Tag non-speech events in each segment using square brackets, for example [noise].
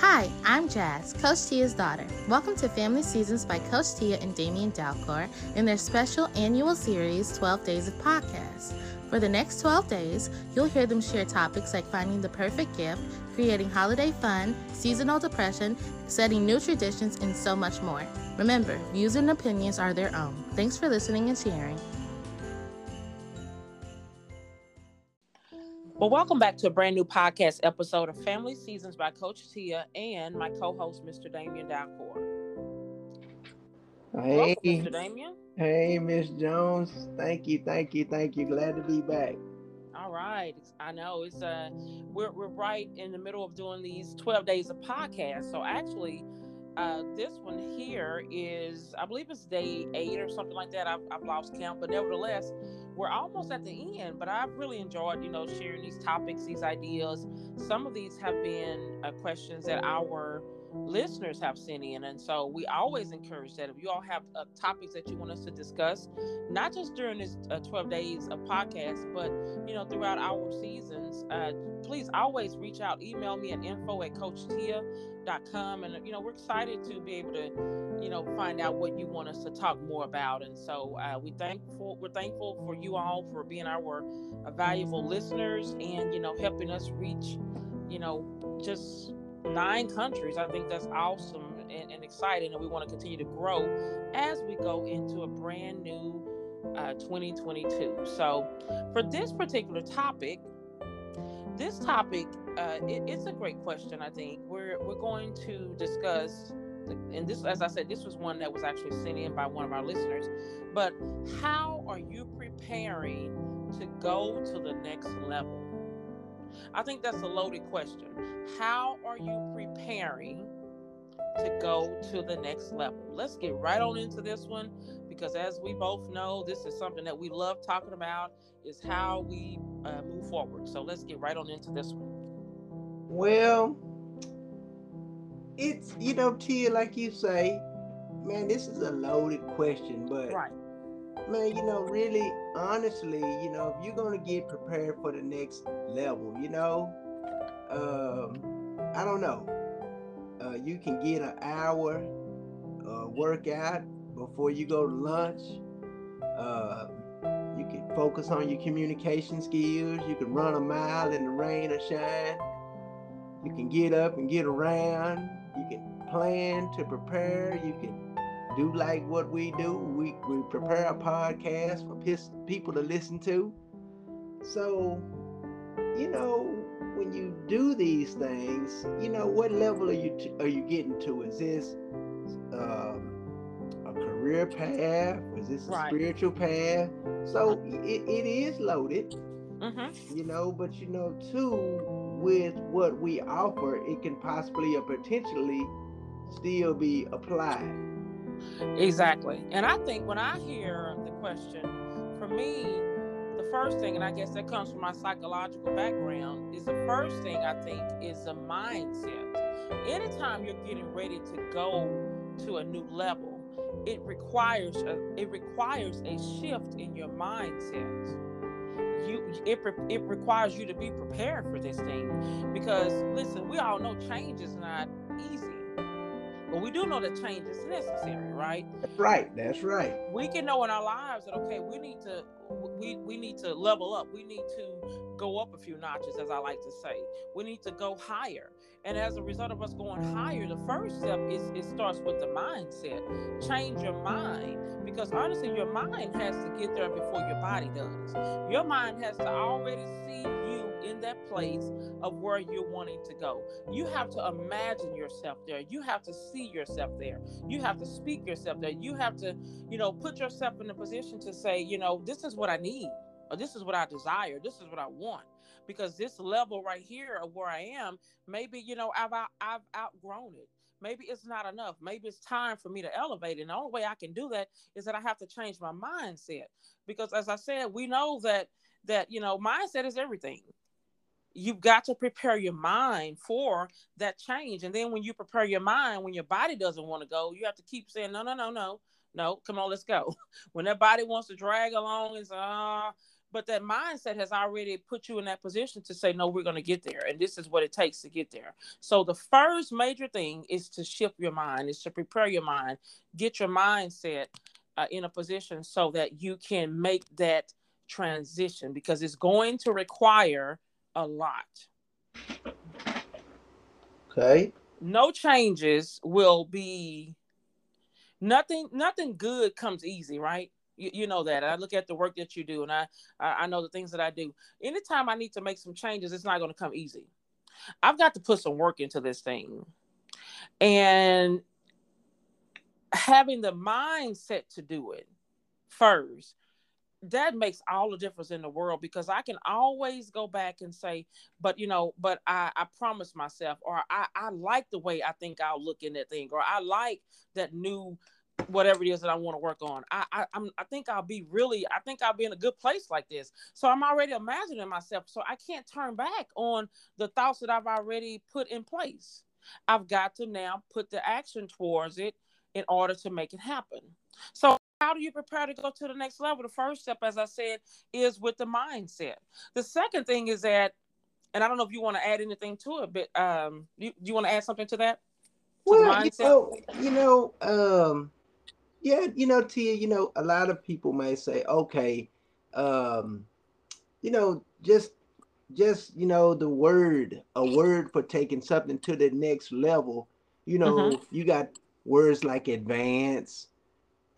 Hi, I'm Jazz, Coach Tia's daughter. Welcome to Family Seasons by Coach Tia and Damian Dalcor in their special annual series, 12 Days of Podcasts. For the next 12 days, you'll hear them share topics like finding the perfect gift, creating holiday fun, seasonal depression, setting new traditions, and so much more. Remember, views and opinions are their own. Thanks for listening and sharing. Well, welcome back to a brand new podcast episode of Family Seasons by Coach Tia and my co-host, Mr. Damian Dalcor. Hey, welcome, Mr. Damian. Hey, Miss Jones. Thank you, thank you, thank you. Glad to be back. All right. I know it's uh we're we're right in the middle of doing these 12 days of podcast. So actually uh, this one here is, I believe it's day eight or something like that. I've, I've lost count, but nevertheless, we're almost at the end. But I've really enjoyed, you know, sharing these topics, these ideas. Some of these have been uh, questions that our listeners have sent in. And so we always encourage that if you all have uh, topics that you want us to discuss, not just during this uh, 12 days of podcast, but, you know, throughout our seasons, uh, please always reach out. Email me at info at coachtia.com. And, you know, we're excited to be able to, you know, find out what you want us to talk more about. And so uh, we thankful, we're thankful for you all for being our uh, valuable listeners and, you know, helping us reach, you know, just nine countries. I think that's awesome and, and, exciting, and we want to continue to grow as we go into a brand new uh, 2022. So, for this particular topic, this topic, uh, it, it's a great question. I think we're we're going to discuss, and this, as I said, this was one that was actually sent in by one of our listeners. But how are you preparing to go to the next level? I think that's a loaded question. How are you preparing to go to the next level? Let's get right on into this one because as we both know, this is something that we love talking about is how we uh, move forward. So let's get right on into this one. Well, it's you know, Tia, like you say, man, this is a loaded question, but right man, you know, really, honestly, you know, if you're gonna get prepared for the next level, you know, um, I don't know. Uh, you can get an hour uh, workout before you go to lunch. Uh, you can focus on your communication skills. You can run a mile in the rain or shine. You can get up and get around. You can plan to prepare. You can do like what we do. We, we prepare a podcast for people to listen to. So, you know, when you do these things, you know, what level are you t- are you getting to? Is this um, a career path? Is this a right. spiritual path? So it, it is loaded, mm-hmm. you know, but you know, too, with what we offer, it can possibly or potentially still be applied. Exactly. And I think when I hear the question, for me, the first thing, and I guess that comes from my psychological background, is the first thing I think is the mindset. Anytime you're getting ready to go to a new level, it requires a, it requires a shift in your mindset. You it it requires you to be prepared for this thing because listen, we all know change is not easy but we do know that change is necessary, right? That's right. That's right. We can know in our lives that okay, we need to we we need to level up. We need to go up a few notches, as I like to say. We need to go higher. And as a result of us going higher, the first step is it starts with the mindset. Change your mind. Because honestly, your mind has to get there before your body does. Your mind has to already see you in that place of where you're wanting to go. You have to imagine yourself there. You have to see yourself there. You have to speak yourself there. You have to, you know, put yourself in a position to say, you know, this is what I need, or this is what I desire, this is what I want. Because this level right here of where I am, maybe, you know, I've I've outgrown it maybe it's not enough. Maybe it's time for me to elevate. And the only way I can do that is that I have to change my mindset. Because as I said, we know that that you know, mindset is everything you've got to prepare your mind for that change. And then when you prepare your mind, when your body doesn't want to go, you have to keep saying, no, no, no, no, no, come on, let's go. [laughs] When that body wants to drag along say, ah, but that mindset has already put you in that position to say, no, we're going to get there. And this is what it takes to get there. So the first major thing is to shift your mind, is to prepare your mind, get your mindset uh, in a position so that you can make that transition because it's going to require a lot. Okay. No changes will be nothing nothing good comes easy, right? You, you know that. I look at the work that you do and I, I know the things that I do. Anytime I need to make some changes, it's not going to come easy. I've got to put some work into this thing. And having the mindset to do it first that makes all the difference in the world because I can always go back and say, but you know, but I, I promised myself, or I, I like the way I think I'll look in that thing, or I like that new whatever it is that I want to work on. I, I I'm I think I'll be really I think I'll be in a good place like this. So I'm already imagining myself. So I can't turn back on the thoughts that I've already put in place. I've got to now put the action towards it in order to make it happen. So how do you prepare to go to the next level? The first step, as I said, is with the mindset. The second thing is that, and I don't know if you want to add anything to it, but um, you, do you want to add something to that? To well, you know, you know, um, yeah, you know, Tia, you know, a lot of people may say, okay, um, you know, just just you know the word a word for taking something to the next level you know mm-hmm. you got words like advance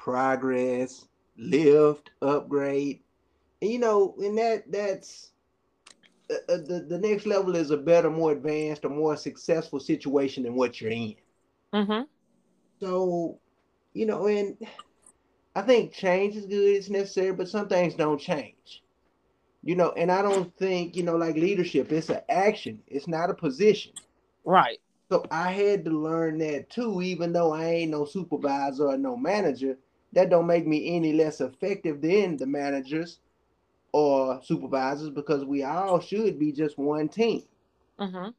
progress lift upgrade and you know and that that's uh, uh, the, the next level is a better more advanced or more successful situation than what you're in mm-hmm. so you know, and I think change is good, it's necessary, but some things don't change. You know, and I don't think, you know, like leadership, it's an action, it's not a position. Right. So I had to learn that too, even though I ain't no supervisor or no manager. That don't make me any less effective than the managers or supervisors because we all should be just one team. Mm-hmm.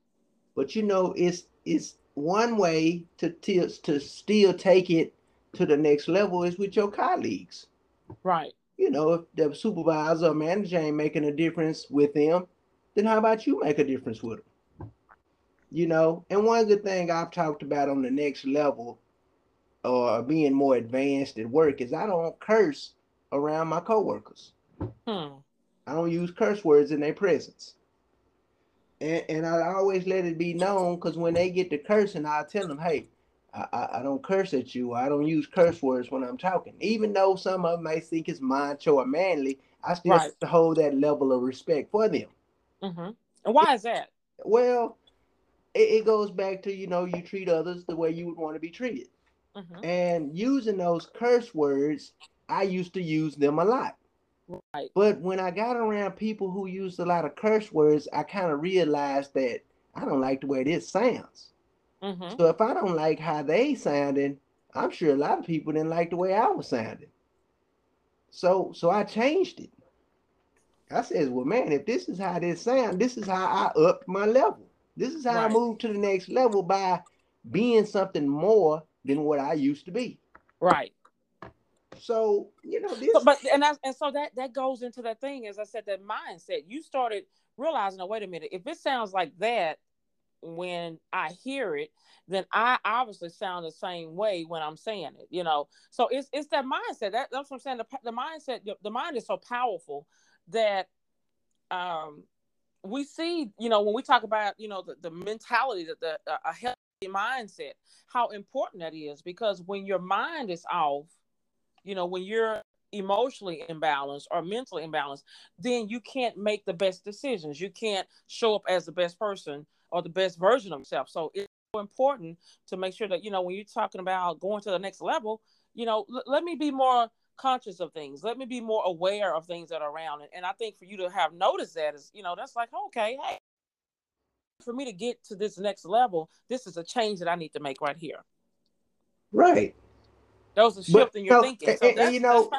But you know, it's it's one way to to, to still take it to the next level is with your colleagues. Right. You know, if the supervisor or manager ain't making a difference with them, then how about you make a difference with them? You know, and one good thing I've talked about on the next level or being more advanced at work is I don't curse around my coworkers. Hmm. I don't use curse words in their presence. And, and I always let it be known because when they get to cursing, I'll tell them, hey, I, I, don't curse at you. I don't use curse words when I'm talking. Even though some of them may think it's macho or manly, I still right. hold that level of respect for them. Mm-hmm. And why is that? Well, it, it, goes back to you know you treat others the way you would want to be treated, mm-hmm. and using those curse words, I used to use them a lot. Right. But when I got around people who used a lot of curse words, I kind of realized that I don't like the way this sounds. Mm-hmm. So if I don't like how they sounded, I'm sure a lot of people didn't like the way I was sounding. So so I changed it. I says, well, man, if this is how this sound, this is how I upped my level. This is how right. I moved to the next level by being something more than what I used to be. Right. So you know this, but, but and I, and so that that goes into that thing. As I said, that mindset. You started realizing, oh, wait a minute, if it sounds like that, when I hear it, then I obviously sound the same way when I'm saying it, you know. So it's it's that mindset. That, that's what I'm saying. The, the mindset, the, the mind is so powerful that um we see, you know, when we talk about, you know, the, the mentality that the a healthy mindset, how important that is because when your mind is off, you know, when you're emotionally imbalanced or mentally imbalanced, then you can't make the best decisions. You can't show up as the best person or the best version of yourself. So it's so important to make sure that, you know, when you're talking about going to the next level, you know, l- let me be more conscious of things. Let me be more aware of things that are around. And I think for you to have noticed that is, you know, that's like, okay, hey, for me to get to this next level, this is a change that I need to make right here. Right. Those a shift in your thinking. So and, and, you know,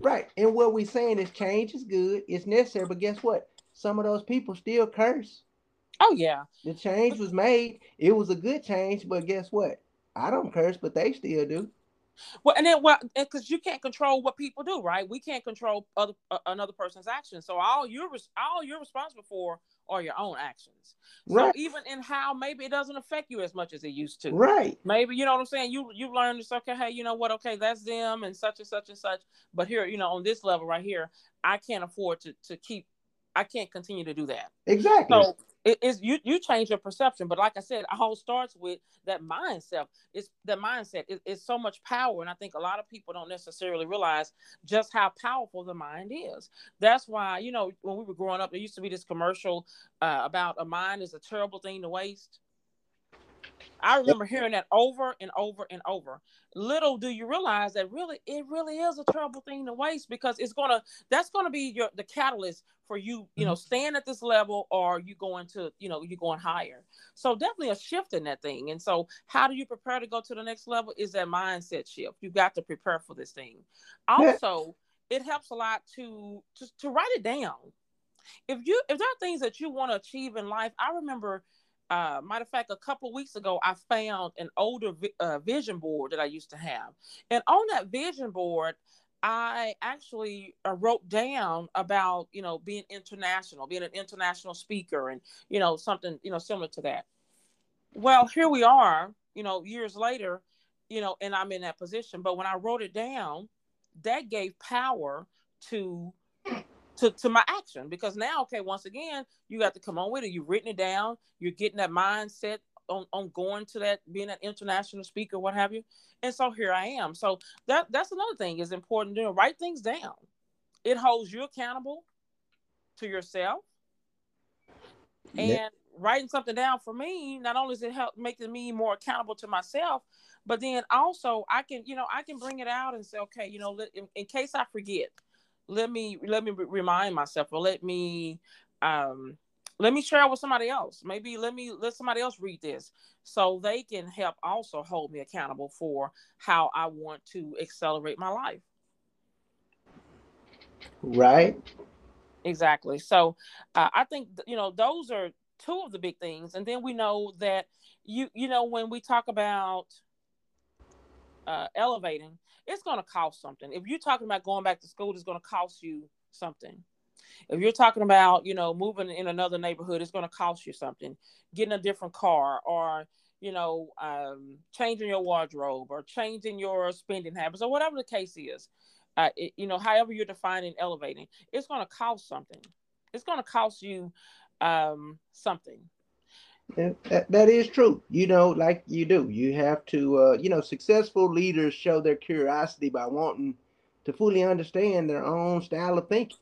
right. And what we're saying is change is good, it's necessary, but guess what? Some of those people still curse. Oh yeah. The change was made. It was a good change, but guess what? I don't curse, but they still do. Well, and then well, because you can't control what people do, right? We can't control other uh, another person's actions. So all you're all you're responsible for are your own actions. Right. So even in how maybe it doesn't affect you as much as it used to. Right. Maybe you know what I'm saying. You you learn this. Okay, hey, you know what? Okay, that's them and such and such and such. But here, you know, on this level right here, I can't afford to to keep. I can't continue to do that. Exactly. So it is you you change your perception but like i said it all starts with that mindset. It's that mindset. It, it's so much power and i think a lot of people don't necessarily realize just how powerful the mind is. That's why you know when we were growing up there used to be this commercial uh, about a mind is a terrible thing to waste I remember hearing that over and over and over. Little do you realize that really it really is a terrible thing to waste because it's gonna that's gonna be your the catalyst for you, you know, mm-hmm. staying at this level or you going to, you know, you going higher. So definitely a shift in that thing. And so how do you prepare to go to the next level is that mindset shift. You got to prepare for this thing. Also, it helps a lot to to, to write it down. If you if there are things that you want to achieve in life, I remember uh, matter of fact, a couple of weeks ago, I found an older vi- uh, vision board that I used to have. And on that vision board, I actually uh, wrote down about, you know, being international, being an international speaker and, you know, something, you know, similar to that. Well, here we are, you know, years later, you know, and I'm in that position. But when I wrote it down, that gave power to to, to my action. Because now okay once again you got to come on with it. You've written it down. You're getting that mindset on, on going to that being an international speaker what have you. And so here i am. So that that's another thing is important to write things down. It holds you accountable to yourself. And yeah. writing something down for me not only is it help making me more accountable to myself but then also i can you know i can bring it out and say okay you know in, in case i forget let me let me remind myself or let me um let me share with somebody else. Maybe let me let somebody else read this so they can help also hold me accountable for how i want to accelerate my life. Right. Exactly. So uh, i think you know those are two of the big things. And then we know that you you know when we talk about uh, elevating it's going to cost something. If you're talking about going back to school, it's going to cost you something. If you're talking about, you know, moving in another neighborhood, it's going to cost you something. Getting a different car or, you know, um, changing your wardrobe or changing your spending habits or whatever the case is. Uh, it, you know, however you're defining elevating, it's going to cost something. It's going to cost you um, something. That, that is true. You know, like you do. You have to, uh, you know, successful leaders show their curiosity by wanting to fully understand their own style of thinking.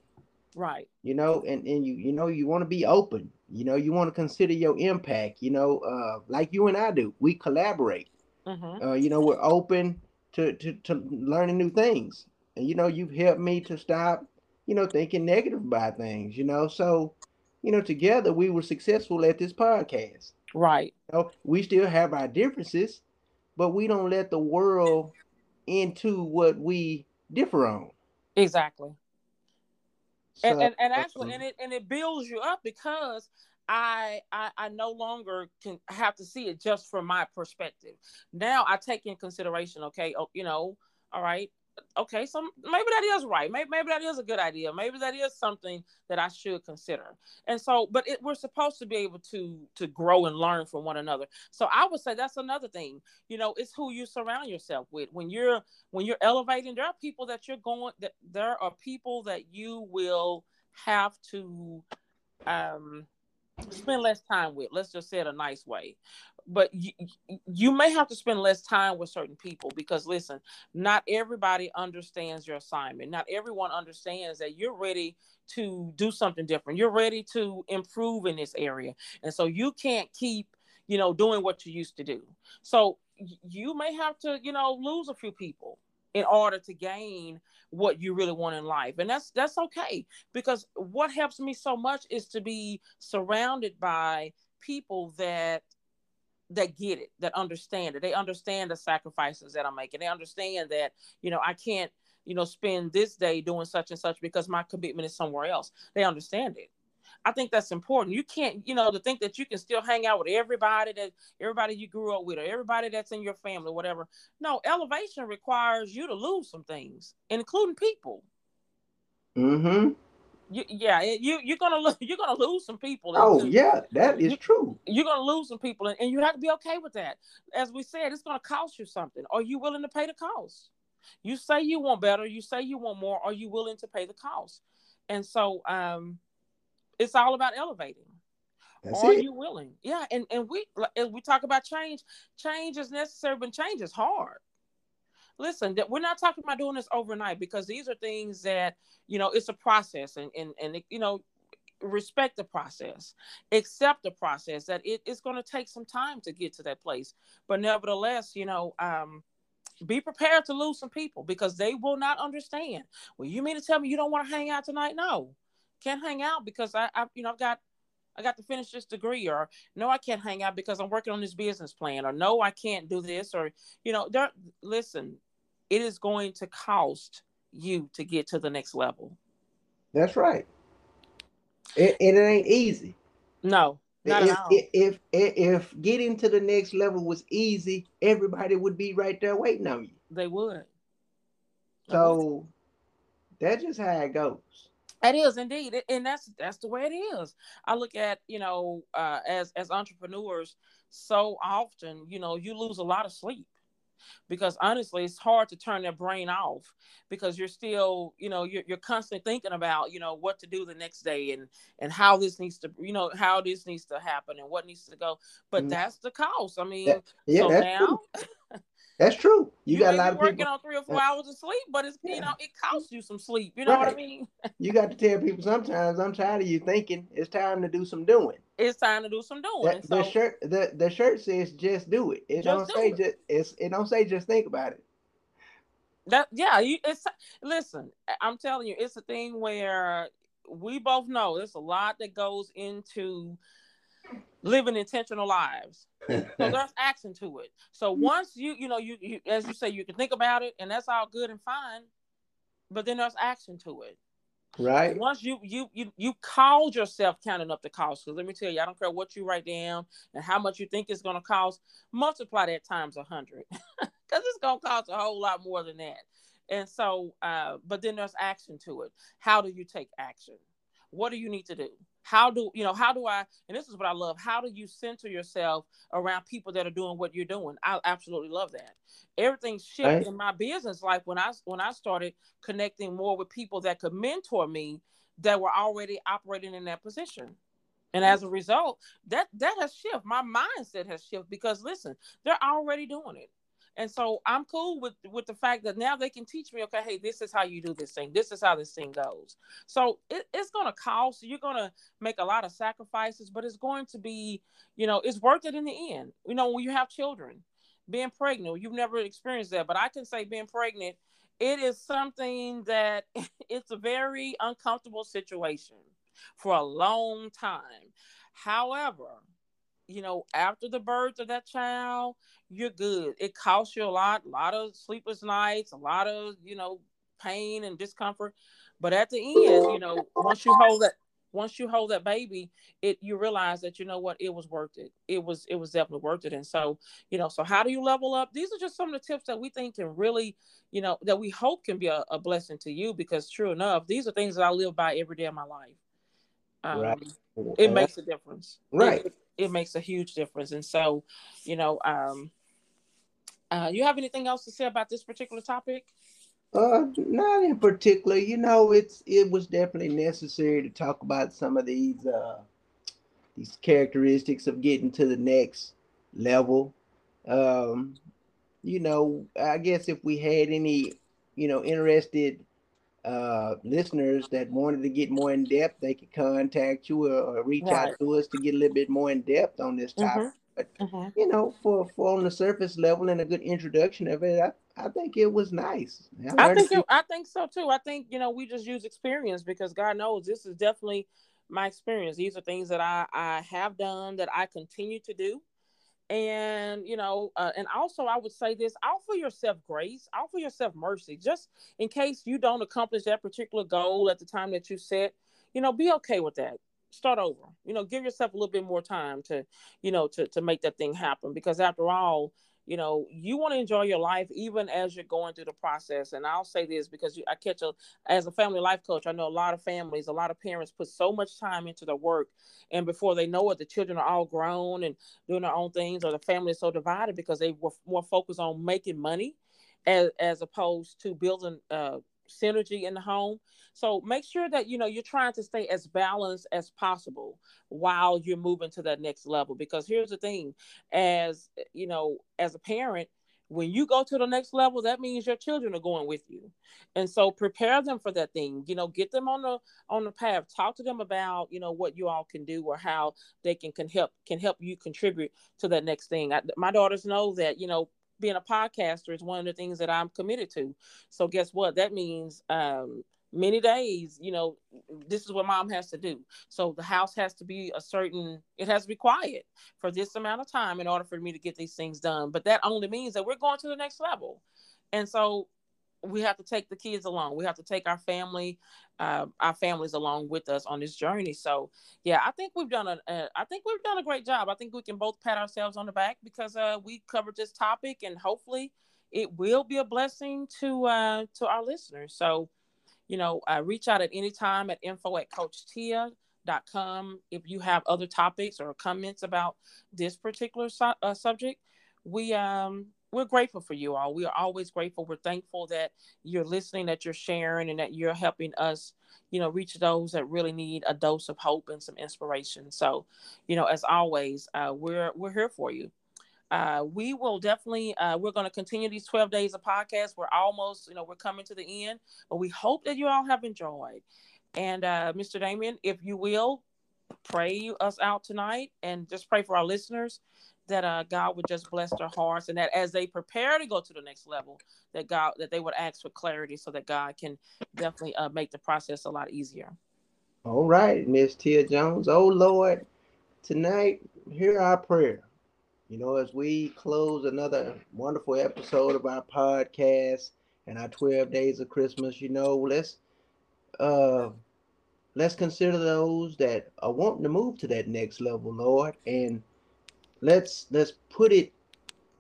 Right. You know, and, and you, you know, you want to be open. You know, you want to consider your impact. You know, uh, like you and I do. We collaborate. Mm-hmm. Uh, you know, we're open to, to, to learning new things. And, you know, you've helped me to stop, you know, thinking negative about things, you know. So, you know, together we were successful at this podcast. Right. You know, we still have our differences, but we don't let the world into what we differ on. Exactly. So, and, and, and actually um, and it and it builds you up because I, I I no longer can have to see it just from my perspective. Now I take in consideration, okay, oh, you know, all right, okay, so maybe that is right. Maybe maybe that is a good idea. Maybe that is something that I should consider. And so, but it, we're supposed to be able to to grow and learn from one another. So I would say that's another thing. You know, it's who you surround yourself with. When you're when you're elevating, there are people that you're going that there are people that you will have to um spend less time with. Let's just say it a nice way. But you, you may have to spend less time with certain people because listen not everybody understands your assignment. Not everyone understands that you're ready to do something different. You're ready to improve in this area. And so you can't keep you know doing what you used to do. So you may have to you know lose a few people in order to gain what you really want in life and that's that's okay because what helps me so much is to be surrounded by people that that get it, that understand it. They understand the sacrifices that I'm making. They understand that, you know, I can't, you know, spend this day doing such and such because my commitment is somewhere else. They understand it. I think that's important. You can't, you know, to think that you can still hang out with everybody that everybody you grew up with or everybody that's in your family, whatever. No, elevation requires you to lose some things, including people. Mm-hmm. You, yeah, you you're gonna lo- [laughs] you're gonna lose some people. Oh yeah, that is you, true. You're gonna lose some people, and, and you have to be okay with that. As we said, it's gonna cost you something. Are you willing to pay the cost? You say you want better. You say you want more. Are you willing to pay the cost? And so, um, it's all about elevating. That's Are it. you willing? Yeah, and and we we talk about change. Change is necessary, but change is hard. Listen, that we're not talking about doing this overnight because these are things that you know it's a process, and and and you know respect the process, accept the process that it, it's going to take some time to get to that place. But nevertheless, you know, um, be prepared to lose some people because they will not understand. Well, you mean to tell me you don't want to hang out tonight? No, can't hang out because I, I you know, I've got I got to finish this degree, or no, I can't hang out because I'm working on this business plan, or no, I can't do this, or you know, there. Listen, it is going to cost you to get to the next level. That's right. It, and it ain't easy. No, not if, at all. if, if if getting to the next level was easy, everybody would be right there waiting on you. they would. So that's just how it goes. It is indeed, and that's that's the way it is. I look at you know uh, as as entrepreneurs, so often you know you lose a lot of sleep because honestly, it's hard to turn their brain off because you're still you know you're, you're constantly thinking about you know what to do the next day and and how this needs to you know how this needs to happen and what needs to go. But Mhm. that's the cost. I mean, That- Yeah, so now. [laughs] That's true. You, got a lot of working people. Working on three or four hours of sleep, but it's you know it costs you some sleep. You know what I mean? [laughs] You got to tell people sometimes. I'm tired of you thinking. It's time to do some doing. It's time to do some doing. That, so the shirt, the the shirt says just do it. It don't do say it. just. It's it don't say just think about it. that yeah, you it's listen, I'm telling you, it's a thing where we both know there's a lot that goes into living intentional lives. So [laughs] there's action to it. So once you, you know, you, you as you say, you can think about it and that's all good and fine, but then there's action to it. right. Once you you you you called yourself counting up the cost, because let me tell you, I don't care what you write down and how much you think it's gonna cost, multiply that times a hundred. [laughs] Because it's gonna cost a whole lot more than that. And so, uh, but then there's action to it. How do you take action? What do you need to do? How do you know? How do I? And this is what I love. How do you center yourself around people that are doing what you're doing? I absolutely love that. Everything shifted Right. in my business life when I when I started connecting more with people that could mentor me that were already operating in that position. And as a result, that that has shifted. My mindset has shifted because listen, they're already doing it. And so I'm cool with with the fact that now they can teach me, okay, hey, this is how you do this thing. This is how this thing goes. So it, it's gonna cost. You're gonna make a lot of sacrifices, but it's going to be, you know, it's worth it in the end. You know, when you have children, being pregnant, you've never experienced that, but I can say being pregnant, it is something that [laughs] it's a very uncomfortable situation for a long time. However, you know, after the birth of that child, you're good. It costs you a lot, a lot of sleepless nights, a lot of, you know, pain and discomfort. But at the end, you know, once you hold that once you hold that baby, it you realize that you know what, it was worth it. It was it was definitely worth it. And so, you know, so how do you level up? These are just some of the tips that we think can really, you know, that we hope can be a, a blessing to you because true enough, these are things that I live by every day of my life. Um, Right. it Uh, makes a difference Right. it, it makes a huge difference and so you know um uh you have anything else to say about this particular topic Uh, not in particular. You know, it's it was definitely necessary to talk about some of these uh these characteristics of getting to the next level. Um, you know, I guess if we had any, you know, interested uh listeners that wanted to get more in depth, they could contact you or, or reach Right. out to us to get a little bit more in depth on this topic. Mhm. You know, for for on the surface level and a good introduction of it, I, I think it was nice. I a think it, I think so too. I think you know we just use experience because God knows this is definitely my experience. These are things that I I have done that I continue to do, and you know, uh, and also I would say this: offer yourself grace, offer yourself mercy, just in case you don't accomplish that particular goal at the time that you set. You know, be okay with that. start over. You know, give yourself a little bit more time to, you know, to to make that thing happen. Because after all, you know, you want to enjoy your life even as you're going through the process. And I'll say this because you, I catch a as a family life coach, I know a lot of families, a lot of parents put so much time into their work, and before they know it, the children are all grown and doing their own things, or the family is so divided because they were more focused on making money as as opposed to building uh, synergy in the home. So make sure that you know you're trying to stay as balanced as possible while you're moving to that next level. Because here's the thing, as you know, as a parent, when you go to the next level, that means your children are going with you, and so prepare them for that thing. You know, get them on the on the path. Talk to them about you know what you all can do or how they can can help can help you contribute to that next thing. I, my daughters know that you know being a podcaster is one of the things that I'm committed to. So guess what? That means um, many days, you know, this is what mom has to do. So the house has to be a certain, it has to be quiet for this amount of time in order for me to get these things done. But that only means that we're going to the next level. And so we have to take the kids along. We have to take our family, uh, our families along with us on this journey. So, yeah, I think we've done a, I think we've done a great job. I think we can both pat ourselves on the back because uh, we covered this topic, and hopefully, it will be a blessing to uh, to our listeners. So, you know, uh, reach out at any time at info at coachtia.com if you have other topics or comments about this particular su- uh, subject. We um we're grateful for you all. We are always grateful. We're thankful that you're listening, that you're sharing, and that you're helping us, you know, reach those that really need a dose of hope and some inspiration. So, you know, as always, uh, we're we're here for you. Uh, we will definitely uh, we're going to continue these 12 days of podcast we're almost you know we're coming to the end but we hope that you all have enjoyed and uh, mr damian if you will pray us out tonight and just pray for our listeners that uh, God would just bless their hearts and that as they prepare to go to the next level, that God that they would ask for clarity so that God can definitely uh, make the process a lot easier. All right, Miss Tia Jones. Oh Lord, tonight hear our prayer. You know, as we close another wonderful episode of our podcast and our 12 days of Christmas, you know, let's uh let's consider those that are wanting to move to that next level, Lord, and let's let's put it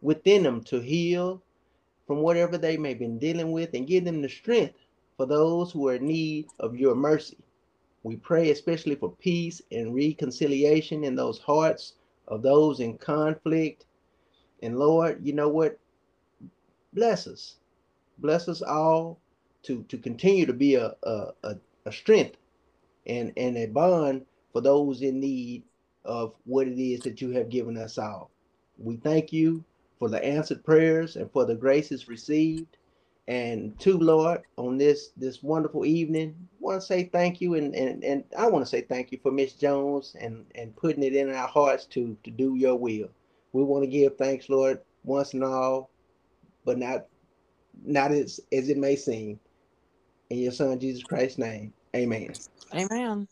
within them to heal from whatever they may have been dealing with and give them the strength for those who are in need of your mercy. We pray especially for peace and reconciliation in those hearts of those in conflict. And Lord, you know what? Bless us. Bless us all to, to continue to be a, a, a, strength and, and a bond for those in need of what it is that you have given us all. We thank you for the answered prayers and for the graces received. And to Lord, on this this wonderful evening, want to say thank you and, and, and I want to say thank you for Miss Jones and, and putting it in our hearts to, to do your will. We want to give thanks, Lord, once and all, but not not as, as it may seem. In your son Jesus Christ's name. Amen. Amen.